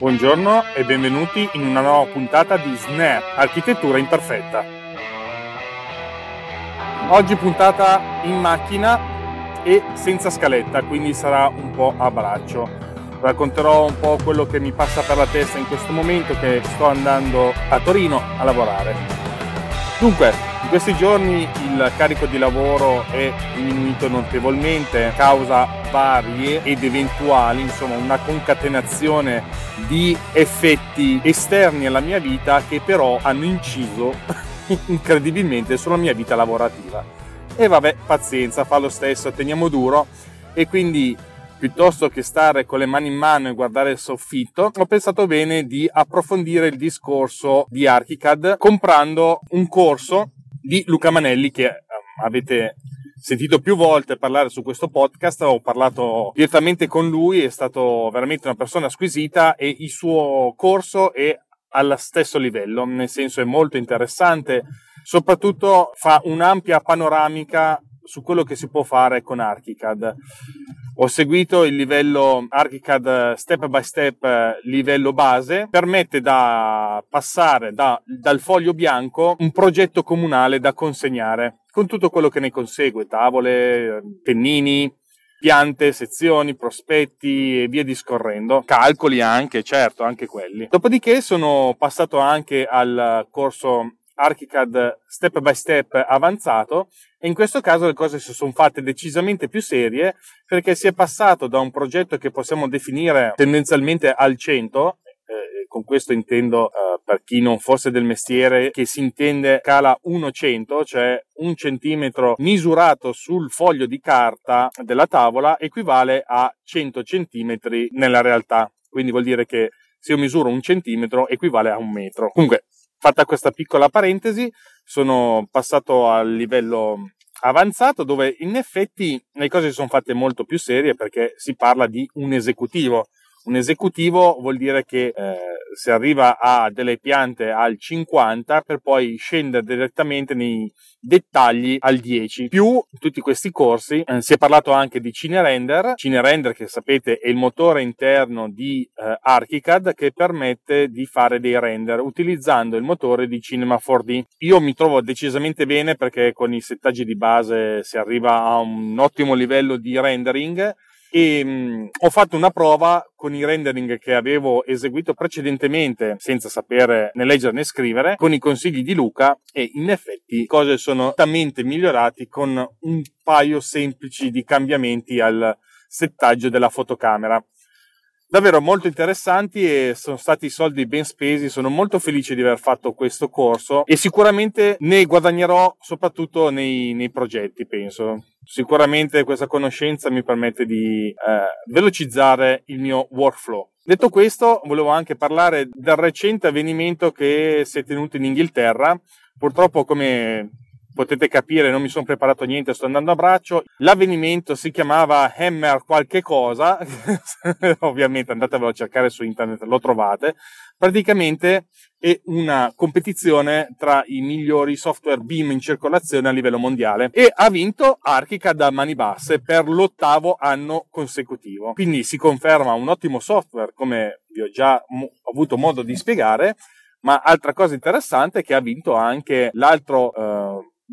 Buongiorno e benvenuti in una nuova puntata di Snap, Architettura Imperfetta. Oggi puntata in macchina e senza scaletta, quindi sarà un po' a braccio. Racconterò un po' quello che mi passa per la testa in questo momento che sto andando a Torino a lavorare. Dunque, questi giorni il carico di lavoro è diminuito notevolmente causa varie ed eventuali, insomma una concatenazione di effetti esterni alla mia vita che però hanno inciso incredibilmente sulla mia vita lavorativa. E vabbè, pazienza, fa lo stesso, teniamo duro e quindi piuttosto che stare con le mani in mano e guardare il soffitto, ho pensato bene di approfondire il discorso di Archicad comprando un corso di Luca Manelli che um, avete sentito più volte parlare su questo podcast, ho parlato direttamente con lui, è stato veramente una persona squisita e il suo corso è allo stesso livello, nel senso è molto interessante, soprattutto fa un'ampia panoramica su quello che si può fare con ArchiCAD. Ho seguito il livello ArchiCAD step by step, livello base, permette da passare da, dal foglio bianco un progetto comunale da consegnare con tutto quello che ne consegue, tavole, pennini, piante, sezioni, prospetti e via discorrendo. Calcoli anche, certo, anche quelli. Dopodiché sono passato anche al corso ArchiCAD step by step avanzato e in questo caso le cose si sono fatte decisamente più serie perché si è passato da un progetto che possiamo definire tendenzialmente al 100 eh, con questo intendo eh, per chi non fosse del mestiere che si intende scala 100 cioè un centimetro misurato sul foglio di carta della tavola equivale a 100 centimetri nella realtà. Quindi vuol dire che se io misuro un centimetro equivale a un metro. Comunque Fatta questa piccola parentesi, sono passato al livello avanzato dove in effetti le cose si sono fatte molto più serie perché si parla di un esecutivo. Un esecutivo vuol dire che eh, si arriva a delle piante al 50 per poi scendere direttamente nei dettagli al 10. Più tutti questi corsi eh, si è parlato anche di CineRender, CineRender che sapete è il motore interno di eh, ArchiCAD che permette di fare dei render utilizzando il motore di Cinema 4D. Io mi trovo decisamente bene perché con i settaggi di base si arriva a un ottimo livello di rendering e mh, ho fatto una prova con i rendering che avevo eseguito precedentemente senza sapere né leggere né scrivere con i consigli di Luca e in effetti cose sono nettamente migliorate con un paio semplici di cambiamenti al settaggio della fotocamera davvero molto interessanti e sono stati soldi ben spesi. Sono molto felice di aver fatto questo corso e sicuramente ne guadagnerò soprattutto nei, nei progetti, penso. Sicuramente questa conoscenza mi permette di eh, velocizzare il mio workflow. Detto questo, volevo anche parlare del recente avvenimento che si è tenuto in Inghilterra. Purtroppo, come potete capire non mi sono preparato niente, sto andando a braccio. L'avvenimento si chiamava Hammer qualche cosa, ovviamente andatevelo a cercare su internet, lo trovate. Praticamente è una competizione tra i migliori software BIM in circolazione a livello mondiale e ha vinto Archicad a mani basse per l'ottavo anno consecutivo. Quindi si conferma un ottimo software, come vi ho già mo- avuto modo di spiegare, ma altra cosa interessante è che ha vinto anche l'altro eh,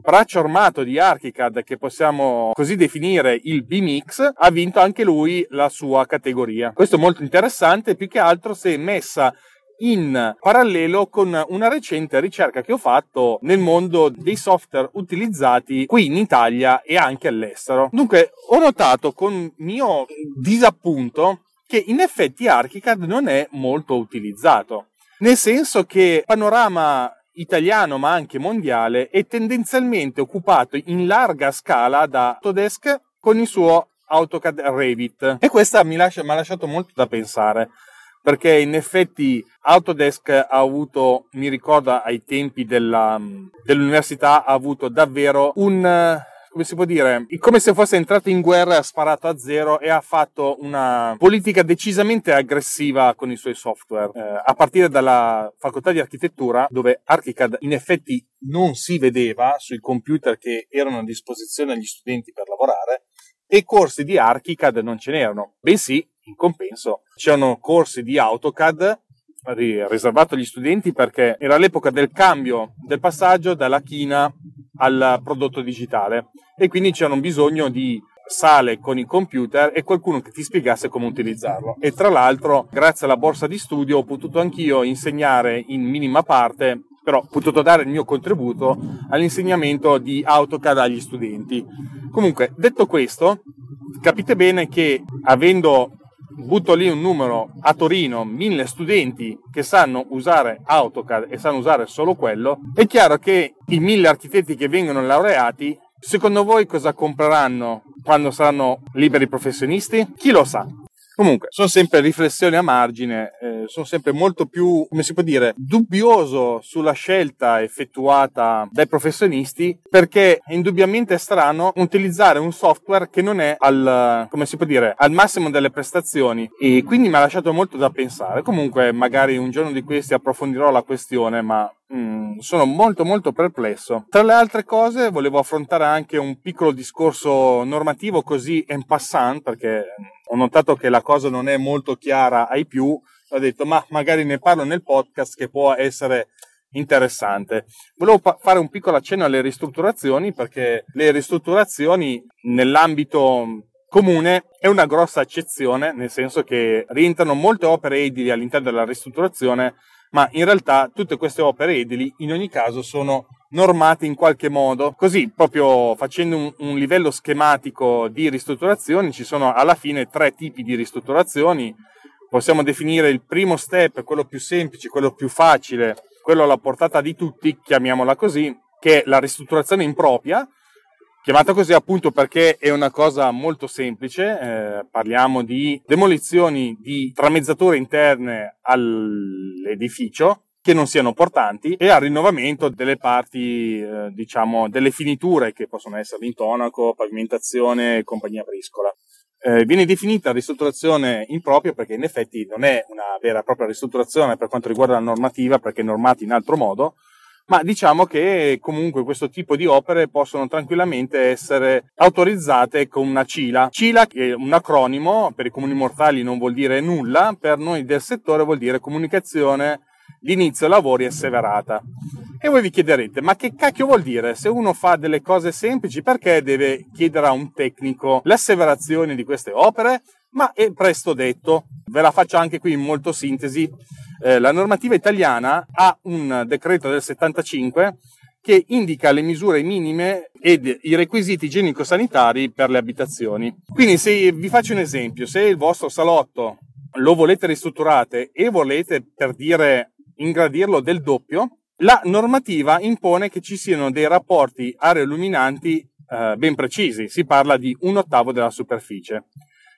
braccio armato di Archicad che possiamo così definire il B-Mix ha vinto anche lui la sua categoria. Questo è molto interessante più che altro se messa in parallelo con una recente ricerca che ho fatto nel mondo dei software utilizzati qui in Italia e anche all'estero. Dunque ho notato con mio disappunto che in effetti Archicad non è molto utilizzato. Nel senso che panorama italiano ma anche mondiale è tendenzialmente occupato in larga scala da Autodesk con il suo AutoCAD Revit. E questa mi, lascia, mi ha lasciato molto da pensare perché in effetti Autodesk ha avuto, mi ricordo ai tempi della, dell'università, ha avuto davvero un come si può dire, come se fosse entrato in guerra, ha sparato a zero e ha fatto una politica decisamente aggressiva con i suoi software, eh, a partire dalla facoltà di architettura, dove ArchiCAD in effetti non si vedeva sui computer che erano a disposizione agli studenti per lavorare, e corsi di ArchiCAD non ce n'erano, bensì in compenso c'erano corsi di AutoCAD riservato agli studenti perché era l'epoca del cambio, del passaggio dalla china al prodotto digitale e quindi c'era bisogno di sale con il computer e qualcuno che ti spiegasse come utilizzarlo. E tra l'altro, grazie alla borsa di studio, ho potuto anch'io insegnare in minima parte, però ho potuto dare il mio contributo all'insegnamento di AutoCAD agli studenti. Comunque, detto questo, capite bene che avendo butto lì un numero a Torino, mille studenti che sanno usare AutoCAD e sanno usare solo quello, è chiaro che i mille architetti che vengono laureati, secondo voi cosa compreranno quando saranno liberi professionisti? Chi lo sa? Comunque, sono sempre riflessioni a margine, eh, sono sempre molto più, come si può dire, dubbioso sulla scelta effettuata dai professionisti perché è indubbiamente strano utilizzare un software che non è al, come si può dire, al massimo delle prestazioni e quindi mi ha lasciato molto da pensare. Comunque, magari un giorno di questi approfondirò la questione, ma Mm, sono molto molto perplesso. Tra le altre cose volevo affrontare anche un piccolo discorso normativo così en passant perché ho notato che la cosa non è molto chiara ai più. Ho detto ma magari ne parlo nel podcast che può essere interessante. Volevo pa- fare un piccolo accenno alle ristrutturazioni perché le ristrutturazioni nell'ambito comune è una grossa eccezione, nel senso che rientrano molte opere edili all'interno della ristrutturazione ma in realtà tutte queste opere edili in ogni caso sono normate in qualche modo. Così, proprio facendo un, un, livello schematico di ristrutturazioni, ci sono alla fine tre tipi di ristrutturazioni. Possiamo definire il primo step, quello più semplice, quello più facile, quello alla portata di tutti, chiamiamola così, che è la ristrutturazione impropria, Chiamata così appunto perché è una cosa molto semplice, eh, parliamo di demolizioni di tramezzature interne all'edificio che non siano portanti e al rinnovamento delle parti, eh, diciamo, delle finiture che possono essere l'intonaco, pavimentazione e compagnia briscola. Eh, viene definita ristrutturazione impropria perché in effetti non è una vera e propria ristrutturazione per quanto riguarda la normativa perché è normata in altro modo, ma diciamo che comunque questo tipo di opere possono tranquillamente essere autorizzate con una CILA. CILA che è un acronimo, per i comuni mortali non vuol dire nulla, per noi del settore vuol dire comunicazione di inizio lavori asseverata. E voi vi chiederete, ma che cacchio vuol dire? Se uno fa delle cose semplici, perché deve chiedere a un tecnico l'asseverazione di queste opere? Ma è presto detto, ve la faccio anche qui in molto sintesi. Eh, la normativa italiana ha un decreto del 75 che indica le misure minime ed i requisiti igienico-sanitari per le abitazioni. Quindi se vi faccio un esempio, se il vostro salotto lo volete ristrutturate e volete per dire ingradirlo del doppio, la normativa impone che ci siano dei rapporti aeroluminanti eh, ben precisi, si parla di un ottavo della superficie.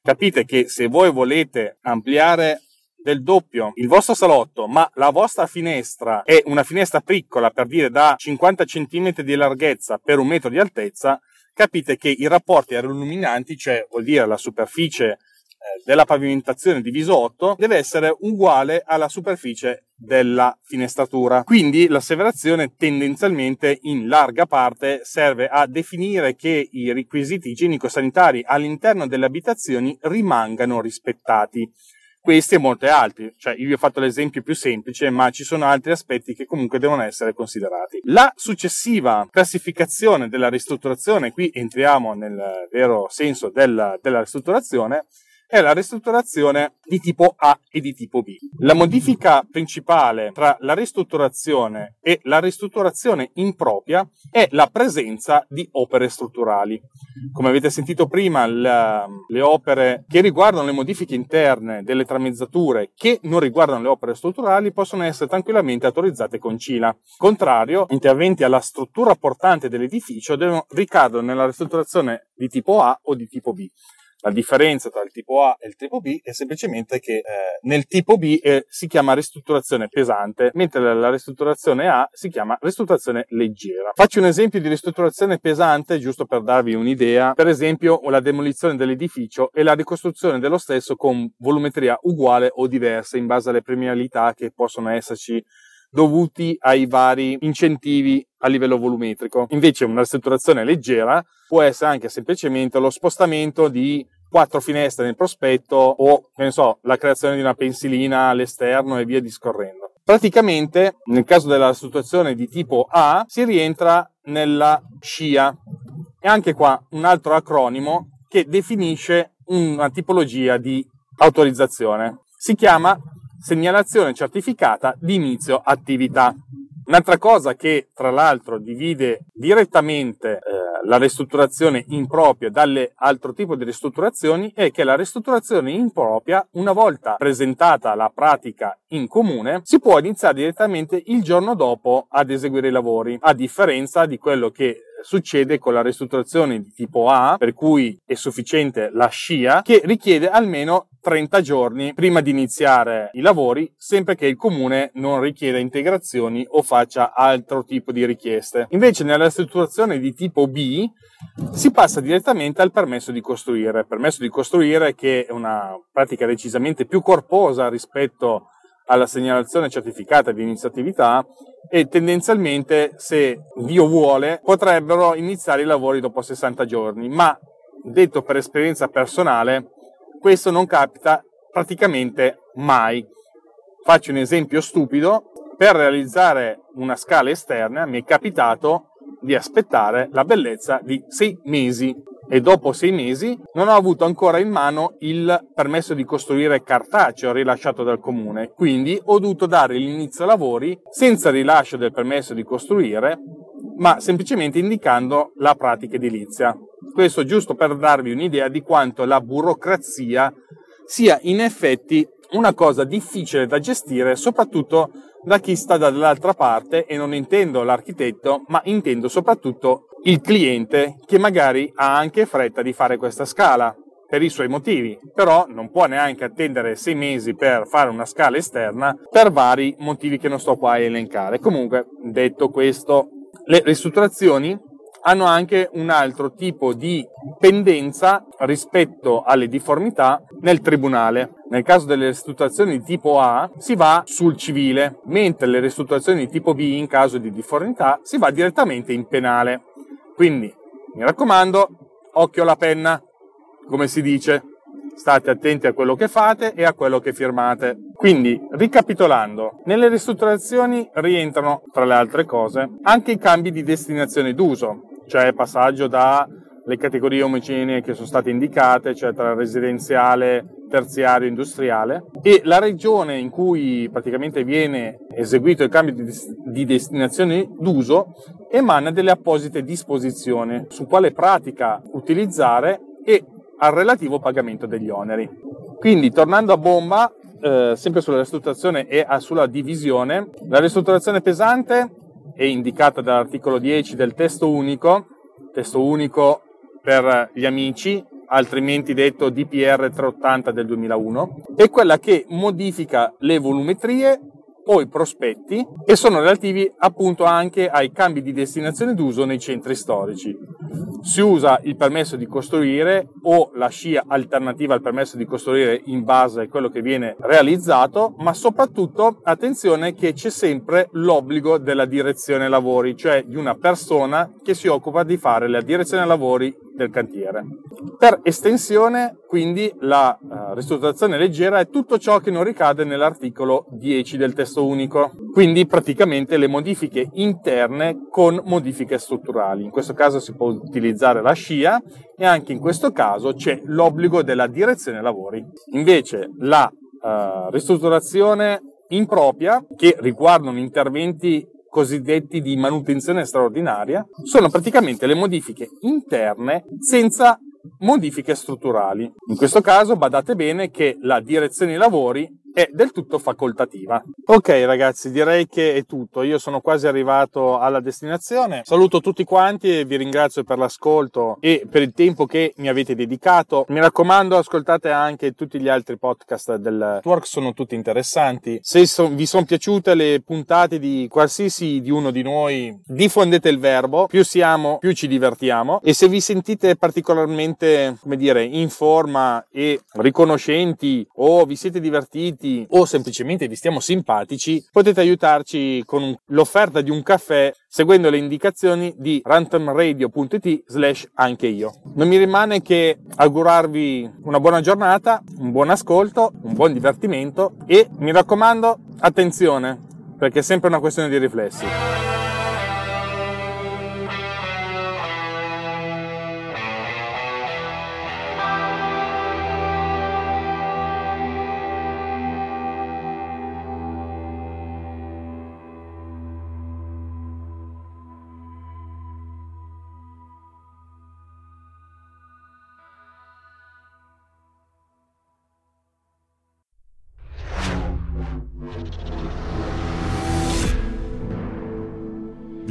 Capite che se voi volete ampliare del doppio il vostro salotto, ma la vostra finestra è una finestra piccola, per dire da 50 cm di larghezza per un metro di altezza, capite che i rapporti aeroluminanti, cioè vuol dire la superficie eh, della pavimentazione diviso 8 deve essere uguale alla superficie della finestratura. Quindi l'asseverazione tendenzialmente in larga parte serve a definire che i requisiti igienico-sanitari all'interno delle abitazioni rimangano rispettati questi e molti altri. Cioè, io vi ho fatto l'esempio più semplice, ma ci sono altri aspetti che comunque devono essere considerati. La successiva classificazione della ristrutturazione, qui entriamo nel vero senso della, della ristrutturazione, è la ristrutturazione di tipo A e di tipo B. La modifica principale tra la ristrutturazione e la ristrutturazione impropria è la presenza di opere strutturali. Come avete sentito prima, la, le opere che riguardano le modifiche interne delle tramezzature che non riguardano le opere strutturali possono essere tranquillamente autorizzate con CILA. Contrario, interventi alla struttura portante dell'edificio devono, ricadono nella ristrutturazione di tipo A o di tipo B. La differenza tra il tipo A e il tipo B è semplicemente che eh, nel tipo B eh, si chiama ristrutturazione pesante, mentre la ristrutturazione A si chiama ristrutturazione leggera. Faccio un esempio di ristrutturazione pesante, giusto per darvi un'idea. Per esempio, la demolizione dell'edificio e la ricostruzione dello stesso con volumetria uguale o diversa in base alle premialità che possono esserci dovuti ai vari incentivi a livello volumetrico. Invece una ristrutturazione leggera può essere anche semplicemente lo spostamento di quattro finestre nel prospetto o, che ne so, la creazione di una pensilina all'esterno e via discorrendo. Praticamente, nel caso della situazione di tipo A, si rientra nella SCIA. E anche qua un altro acronimo che definisce una tipologia di autorizzazione. Si chiama segnalazione certificata di inizio attività. Un'altra cosa che tra l'altro divide direttamente eh, la ristrutturazione impropria dall'altro tipo di ristrutturazioni è che la ristrutturazione impropria, una volta presentata la pratica in comune, si può iniziare direttamente il giorno dopo ad eseguire i lavori, a differenza di quello che succede con la ristrutturazione di tipo A, per cui è sufficiente la scia, che richiede almeno 30 giorni prima di iniziare i lavori, sempre che il comune non richieda integrazioni o faccia altro tipo di richieste. Invece nella ristrutturazione di tipo B si passa direttamente al permesso di costruire. Permesso di costruire che è una pratica decisamente più corposa rispetto alla segnalazione certificata di inizio attività e tendenzialmente, se Dio vuole, potrebbero iniziare i lavori dopo 60 giorni, ma detto per esperienza personale, questo non capita praticamente mai. Faccio un esempio stupido, per realizzare una scala esterna mi è capitato di aspettare la bellezza di sei mesi e dopo sei mesi non ho avuto ancora in mano il permesso di costruire cartaceo rilasciato dal comune, quindi ho dovuto dare l'inizio lavori senza rilascio del permesso di costruire, ma semplicemente indicando la pratica edilizia. Questo giusto per darvi un'idea di quanto la burocrazia sia in effetti una cosa difficile da gestire, soprattutto da chi sta dall'altra parte e non intendo l'architetto, ma intendo soprattutto il cliente che magari ha anche fretta di fare questa scala per i suoi motivi, però non può neanche attendere sei mesi per fare una scala esterna per vari motivi che non sto qua a elencare. Comunque, detto questo, le ristrutturazioni hanno anche un altro tipo di pendenza rispetto alle difformità nel tribunale. Nel caso delle ristrutturazioni di tipo A si va sul civile, mentre le ristrutturazioni di tipo B in caso di difformità si va direttamente in penale. Quindi mi raccomando, occhio alla penna, come si dice, state attenti a quello che fate e a quello che firmate. Quindi, ricapitolando, nelle ristrutturazioni rientrano, tra le altre cose, anche i cambi di destinazione d'uso, cioè passaggio dalle categorie omogenee che sono state indicate, cioè tra residenziale, terziario, industriale, e la regione in cui praticamente viene eseguito il cambio di destinazione d'uso emana delle apposite disposizioni su quale pratica utilizzare e al relativo pagamento degli oneri. Quindi, tornando a bomba, eh, sempre sulla ristrutturazione e sulla divisione, la ristrutturazione pesante è indicata dall'articolo 10 del testo unico, testo unico per gli amici, altrimenti detto DPR 380 del 2001, è quella che modifica le volumetrie o i prospetti e sono relativi appunto anche ai cambi di destinazione d'uso nei centri storici. Si usa il permesso di costruire o la scia alternativa al permesso di costruire in base a quello che viene realizzato, ma soprattutto attenzione che c'è sempre l'obbligo della direzione lavori, cioè di una persona che si occupa di fare la direzione lavori del cantiere. Per estensione, quindi, la uh, ristrutturazione leggera è tutto ciò che non ricade nell'articolo 10 del testo unico, quindi praticamente le modifiche interne con modifiche strutturali. In questo caso si può utilizzare la scia e anche in questo caso c'è l'obbligo della direzione lavori. Invece la uh, ristrutturazione impropria, che riguardano interventi cosiddetti di manutenzione straordinaria, sono praticamente le modifiche interne senza modifiche strutturali. In questo caso badate bene che la direzione lavori è del tutto facoltativa. Ok ragazzi, direi che è tutto. Io sono quasi arrivato alla destinazione. Saluto tutti quanti e vi ringrazio per l'ascolto e per il tempo che mi avete dedicato. Mi raccomando, ascoltate anche tutti gli altri podcast del network, sono tutti interessanti. Se son, vi sono piaciute le puntate di qualsiasi di uno di noi, diffondete il verbo. Più siamo, più ci divertiamo. E se vi sentite particolarmente, come dire, in forma e riconoscenti o vi siete divertiti iscritti o semplicemente vi stiamo simpatici, potete aiutarci con l'offerta di un caffè seguendo le indicazioni di rantomradio.it slash anche io. Non mi rimane che augurarvi una buona giornata, un buon ascolto, un buon divertimento e mi raccomando attenzione perché è sempre una questione di riflessi.